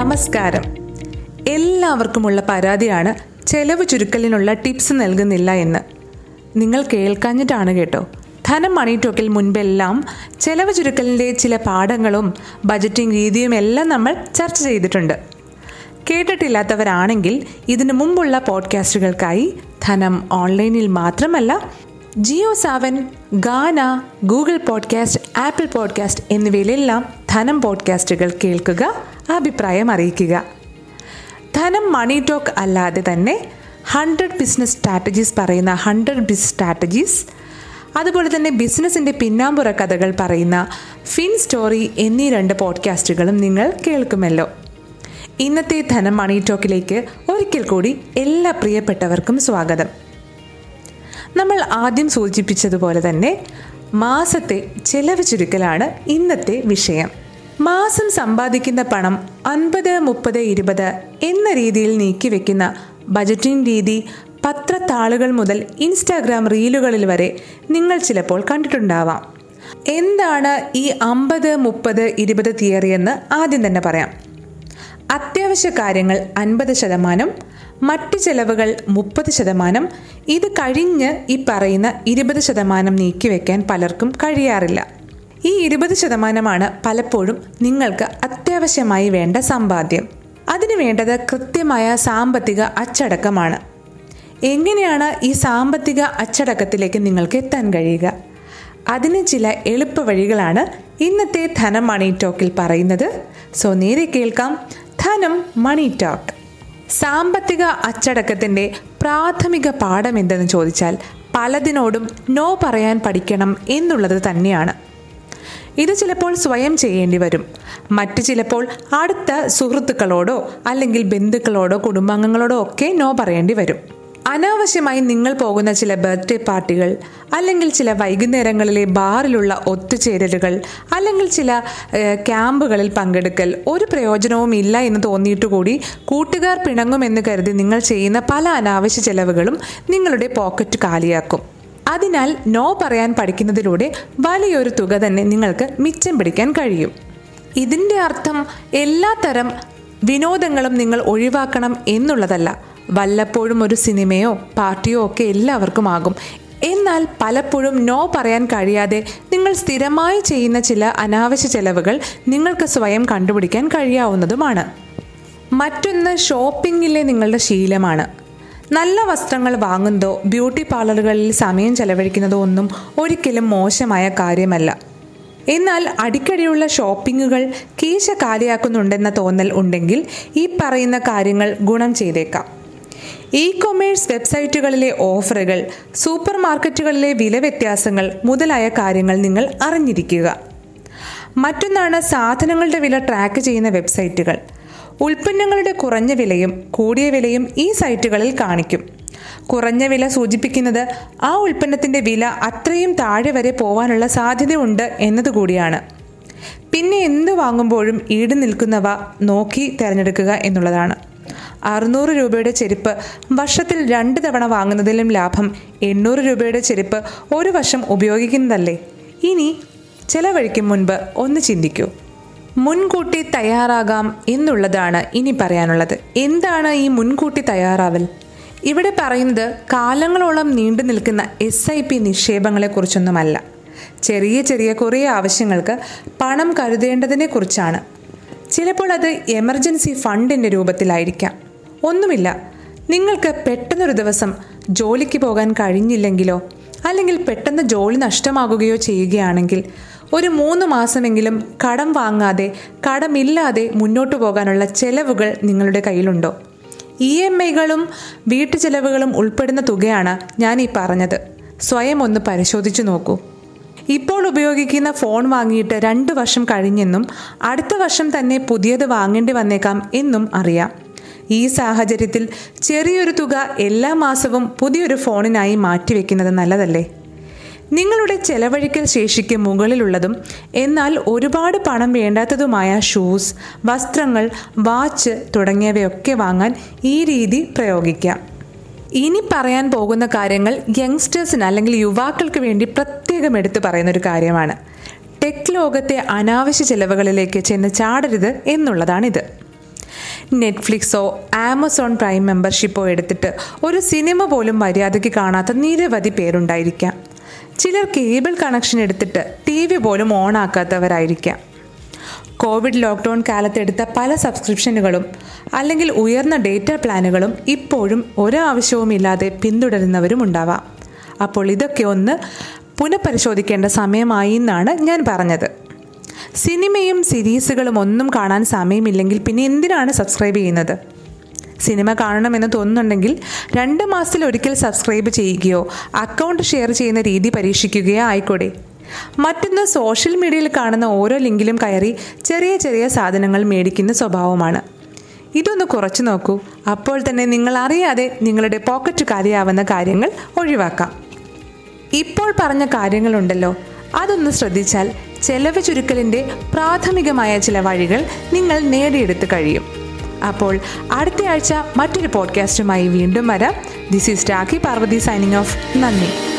നമസ്കാരം. എല്ലാവർക്കുമുള്ള പരാതിയാണ് ചെലവ് ചുരുക്കലിനുള്ള ടിപ്സ് നൽകുന്നില്ല എന്ന്. നിങ്ങൾ കേൾക്കാഞ്ഞിട്ടാണ് കേട്ടോ. ധനം മണി ടോക്കിൽ മുൻപെല്ലാം ചെലവ് ചുരുക്കലിന്റെ ചില പാഠങ്ങളും ബജറ്റിംഗ് രീതിയും എല്ലാം നമ്മൾ ചർച്ച ചെയ്തിട്ടുണ്ട്. കേട്ടിട്ടില്ലാത്തവരാണെങ്കിൽ ഇതിനു മുമ്പുള്ള പോഡ്കാസ്റ്റുകൾക്കായി ധനം ഓൺലൈനിൽ മാത്രമല്ല Jio Saavn Gaana Google podcast Apple podcast എന്നിവയിലെല്ലാം ധനം പോഡ്കാസ്റ്റുകൾ കേൾക്കുക അഭിപ്രായം അറിയിക്കുക. ധനം മണി ടോക്ക് അല്ലാതെ തന്നെ ഹൺഡ്രഡ് ബിസിനസ് സ്ട്രാറ്റജീസ് പറയുന്ന ഹൺഡ്രഡ് ബിസ് സ്ട്രാറ്റജീസ് അതുപോലെ തന്നെ ബിസിനസ്സിന്റെ പിന്നാമ്പുറ കഥകൾ പറയുന്ന ഫിൻ സ്റ്റോറി എന്നീ രണ്ട് പോഡ്കാസ്റ്റുകളും നിങ്ങൾ കേൾക്കുമല്ലോ. ഇന്നത്തെ ധനം മണി ടോക്കിലേക്ക് ഒരിക്കൽ കൂടി എല്ലാ പ്രിയപ്പെട്ടവർക്കും സ്വാഗതം. നമ്മൾ ആദ്യം സൂചിപ്പിച്ചതുപോലെ തന്നെ മാസത്തെ ചെലവ് ചുരുക്കലാണ് ഇന്നത്തെ വിഷയം. മാസം സമ്പാദിക്കുന്ന പണം അൻപത് മുപ്പത് ഇരുപത് എന്ന രീതിയിൽ നീക്കിവെക്കുന്ന ബജറ്റിംഗ് രീതി പത്രത്താളുകൾ മുതൽ ഇൻസ്റ്റാഗ്രാം റീലുകളിൽ വരെ നിങ്ങൾ ചിലപ്പോൾ കണ്ടിട്ടുണ്ടാവാം. എന്താണ് ഈ അമ്പത് മുപ്പത് ഇരുപത് തിയറി എന്ന് ആദ്യം തന്നെ പറയാം. അത്യാവശ്യ കാര്യങ്ങൾ അൻപത് ശതമാനം മറ്റ് ചെലവുകൾ മുപ്പത് ശതമാനം ഇത് കഴിഞ്ഞ് ഈ പറയുന്ന ഇരുപത് ശതമാനം നീക്കിവെക്കാൻ പലർക്കും കഴിയാറില്ല. ഈ ഇരുപത് ശതമാനമാണ് പലപ്പോഴും നിങ്ങൾക്ക് അത്യാവശ്യമായി വേണ്ട സമ്പാദ്യം. അതിനു വേണ്ടത് കൃത്യമായ സാമ്പത്തിക അച്ചടക്കമാണ്. എങ്ങനെയാണ് ഈ സാമ്പത്തിക അച്ചടക്കത്തിലേക്ക് നിങ്ങൾക്ക് എത്താൻ കഴിയുക? അതിന് ചില എളുപ്പ വഴികളാണ് ഇന്നത്തെ ധനം മണി ടോക്കിൽ പറയുന്നത്. സോ നേരെ കേൾക്കാം ധനം മണി ടോക്ക്. സാമ്പത്തിക അച്ചടക്കത്തിന്റെ പ്രാഥമിക പാഠം എന്തെന്ന് ചോദിച്ചാൽ പലതിനോടും നോ പറയാൻ പഠിക്കണം എന്നുള്ളത് തന്നെയാണ്. ഇത് ചിലപ്പോൾ സ്വയം ചെയ്യേണ്ടി വരും. മറ്റു ചിലപ്പോൾ അടുത്ത സുഹൃത്തുക്കളോടോ അല്ലെങ്കിൽ ബന്ധുക്കളോടോ കുടുംബാംഗങ്ങളോടോ ഒക്കെ നോ പറയേണ്ടി വരും. അനാവശ്യമായി നിങ്ങൾ പോകുന്ന ചില ബർത്ത്ഡേ പാർട്ടികൾ അല്ലെങ്കിൽ ചില വൈകുന്നേരങ്ങളിലെ ബാറിലുള്ള ഒത്തുചേരലുകൾ അല്ലെങ്കിൽ ചില ക്യാമ്പുകളിൽ പങ്കെടുക്കൽ ഒരു പ്രയോജനവും ഇല്ല എന്ന് തോന്നിയിട്ട് കൂടി കൂട്ടുകാർ പിണങ്ങുമെന്ന് കരുതി നിങ്ങൾ ചെയ്യുന്ന പല അനാവശ്യ ചെലവുകളും നിങ്ങളുടെ പോക്കറ്റ് കാലിയാക്കും. അതിനാൽ നോ പറയാൻ പഠിക്കുന്നതിലൂടെ വലിയൊരു തുക തന്നെ നിങ്ങൾക്ക് മിച്ചം പിടിക്കാൻ കഴിയും. ഇതിന്റെ അർത്ഥം എല്ലാത്തരം വിനോദങ്ങളും നിങ്ങൾ ഒഴിവാക്കണം എന്നുള്ളതല്ല. വല്ലപ്പോഴും ഒരു സിനിമയോ പാർട്ടിയോ ഒക്കെ എല്ലാവർക്കും ആകും. എന്നാൽ പലപ്പോഴും നോ പറയാൻ കഴിയാതെ നിങ്ങൾ സ്ഥിരമായി ചെയ്യുന്ന ചില അനാവശ്യ ചെലവുകൾ നിങ്ങൾക്ക് സ്വയം കണ്ടുപിടിക്കാൻ കഴിയാവുന്നതുമാണ്. മറ്റൊന്ന് ഷോപ്പിങ്ങിലെ നിങ്ങളുടെ ശീലമാണ്. നല്ല വസ്ത്രങ്ങൾ വാങ്ങുന്നതോ ബ്യൂട്ടി പാർലറുകളിൽ സമയം ചെലവഴിക്കുന്നതോ ഒന്നും ഒരിക്കലും മോശമായ കാര്യമല്ല. എന്നാൽ അടിക്കടിയുള്ള ഷോപ്പിങ്ങുകൾ കീശ കാലിയാക്കുന്നുണ്ടെന്ന തോന്നൽ ഉണ്ടെങ്കിൽ ഈ പറയുന്ന കാര്യങ്ങൾ ഗുണം ചെയ്തേക്കാം. ഇ കൊമേഴ്സ് വെബ്സൈറ്റുകളിലെ ഓഫറുകൾ സൂപ്പർ മാർക്കറ്റുകളിലെ വില വ്യത്യാസങ്ങൾ മുതലായ കാര്യങ്ങൾ നിങ്ങൾ അറിഞ്ഞിരിക്കുക. മറ്റൊന്നാണ് സാധനങ്ങളുടെ വില ട്രാക്ക് ചെയ്യുന്ന വെബ്സൈറ്റുകൾ. ഉൽപ്പന്നങ്ങളുടെ കുറഞ്ഞ വിലയും കൂടിയ വിലയും ഈ സൈറ്റുകളിൽ കാണിക്കും. കുറഞ്ഞ വില സൂചിപ്പിക്കുന്നത് ആ ഉൽപ്പന്നത്തിന്റെ വില അത്രയും താഴെ വരെ പോവാനുള്ള സാധ്യതയുണ്ട് എന്നതുകൂടിയാണ്. പിന്നെ എന്ത് വാങ്ങുമ്പോഴും ഈട് നിൽക്കുന്നവ നോക്കി തിരഞ്ഞെടുക്കുക എന്നുള്ളതാണ്. അറുന്നൂറ് രൂപയുടെ ചെരുപ്പ് വർഷത്തിൽ രണ്ട് തവണ വാങ്ങുന്നതിലും ലാഭം എണ്ണൂറ് രൂപയുടെ ചെരുപ്പ് ഒരു വർഷം ഉപയോഗിക്കുന്നതല്ലേ? ഇനി ചിലവഴിക്കും മുൻപ് ഒന്ന് ചിന്തിക്കൂ. മുൻകൂട്ടി തയ്യാറാകാം എന്നുള്ളതാണ് ഇനി പറയാനുള്ളത്. എന്താണ് ഈ മുൻകൂട്ടി തയ്യാറാവൽ? ഇവിടെ പറയുന്നത് കാലങ്ങളോളം നീണ്ടു നിൽക്കുന്ന എസ് ഐ പി നിക്ഷേപങ്ങളെക്കുറിച്ചൊന്നുമല്ല. ചെറിയ ചെറിയ കുറേ ആവശ്യങ്ങൾക്ക് പണം കരുതേണ്ടതിനെ കുറിച്ചാണ് ചിലപ്പോൾ അത് എമർജൻസി ഫണ്ടിന്റെ രൂപത്തിലായിരിക്കാം. ഒന്നുമില്ല. നിങ്ങൾക്ക് പെട്ടെന്നൊരു ദിവസം ജോലിക്ക് പോകാൻ കഴിഞ്ഞില്ലെങ്കിലോ അല്ലെങ്കിൽ പെട്ടെന്ന് ജോലി നഷ്ടമാകുകയോ ചെയ്യുകയാണെങ്കിൽ ഒരു മൂന്ന് മാസമെങ്കിലും കടം വാങ്ങാതെ കടമില്ലാതെ മുന്നോട്ട് പോകാനുള്ള ചെലവുകൾ നിങ്ങളുടെ കയ്യിലുണ്ടോ? ഇ എം ഐകളും വീട്ടു ചെലവുകളും ഉൾപ്പെടുന്ന തുകയാണ് ഞാൻ ഈ പറഞ്ഞത്. സ്വയം ഒന്ന് പരിശോധിച്ചു നോക്കൂ. ഇപ്പോൾ ഉപയോഗിക്കുന്ന ഫോൺ വാങ്ങിയിട്ട് രണ്ട് വർഷം കഴിഞ്ഞെന്നും അടുത്ത വർഷം തന്നെ പുതിയത് വാങ്ങേണ്ടി വന്നേക്കാം എന്നും അറിയാം. ഈ സാഹചര്യത്തിൽ ചെറിയൊരു തുക എല്ലാ മാസവും പുതിയൊരു ഫോണിനായി മാറ്റിവെക്കുന്നത് നല്ലതല്ലേ? നിങ്ങളുടെ ചെലവഴിക്കൽ ശേഷിക്ക് മുകളിലുള്ളതും എന്നാൽ ഒരുപാട് പണം വേണ്ടാത്തതുമായ ഷൂസ് വസ്ത്രങ്ങൾ വാച്ച് തുടങ്ങിയവയൊക്കെ വാങ്ങാൻ ഈ രീതി പ്രയോഗിക്കാം. ഇനി പറയാൻ പോകുന്ന കാര്യങ്ങൾ യങ്സ്റ്റേഴ്സിന് അല്ലെങ്കിൽ യുവാക്കൾക്ക് വേണ്ടി പ്രത്യേകം എടുത്തു പറയുന്ന ഒരു കാര്യമാണ്. ടെക് ലോകത്തെ അനാവശ്യ ചെലവുകളിലേക്ക് ചെന്ന് ചാടരുത് എന്നുള്ളതാണിത്. നെറ്റ്ഫ്ലിക്സോ ആമസോൺ പ്രൈം മെമ്പർഷിപ്പോ എടുത്തിട്ട് ഒരു സിനിമ പോലും മര്യാദയ്ക്ക് കാണാത്ത നിരവധി പേരുണ്ടായിരിക്കാം. ചിലർ കേബിൾ കണക്ഷൻ എടുത്തിട്ട് ടി വി പോലും ഓൺ ആക്കാത്തവരായിരിക്കാം. കോവിഡ് ലോക്ക്ഡൗൺ കാലത്തെടുത്ത പല സബ്സ്ക്രിപ്ഷനുകളും അല്ലെങ്കിൽ ഉയർന്ന ഡേറ്റ പ്ലാനുകളും ഇപ്പോഴും ഒരാവശ്യവുമില്ലാതെ പിന്തുടരുന്നവരും ഉണ്ടാവാം. അപ്പോൾ ഇതൊക്കെ ഒന്ന് പുനഃപരിശോധിക്കേണ്ട സമയമായി എന്നാണ് ഞാൻ പറഞ്ഞത്. സിനിമയും സീരീസുകളും ഒന്നും കാണാൻ സമയമില്ലെങ്കിൽ പിന്നെ എന്തിനാണ് സബ്സ്ക്രൈബ് ചെയ്യുന്നത്? സിനിമ കാണണമെന്ന് തോന്നുന്നുണ്ടെങ്കിൽ രണ്ട് മാസത്തിൽ ഒരിക്കൽ സബ്സ്ക്രൈബ് ചെയ്യുകയോ അക്കൗണ്ട് ഷെയർ ചെയ്യുന്ന രീതി പരീക്ഷിക്കുകയോ ആയിക്കോട്ടെ മറ്റൊന്ന് സോഷ്യൽ മീഡിയയിൽ കാണുന്ന ഓരോ ലിങ്കിലും കയറി ചെറിയ ചെറിയ സാധനങ്ങൾ മേടിക്കുന്ന സ്വഭാവമാണ്. ഇതൊന്ന് കുറച്ചു നോക്കൂ. അപ്പോൾ തന്നെ നിങ്ങൾ അറിയാതെ നിങ്ങളുടെ പോക്കറ്റ് കാലിയാവുന്ന കാര്യങ്ങൾ ഒഴിവാക്കാം. ഇപ്പോൾ പറഞ്ഞ കാര്യങ്ങളുണ്ടല്ലോ. അതൊന്ന് ശ്രദ്ധിച്ചാൽ ചെലവ് ചുരുക്കലിന്റെ പ്രാഥമികമായ ചില വഴികൾ നിങ്ങൾ നേടിയെടുത്ത് കഴിയും. അപ്പോൾ അടുത്തയാഴ്ച മറ്റൊരു പോഡ്കാസ്റ്റുമായി വീണ്ടും വരാം. This is Rakhi Parvathi signing off നന്ദി.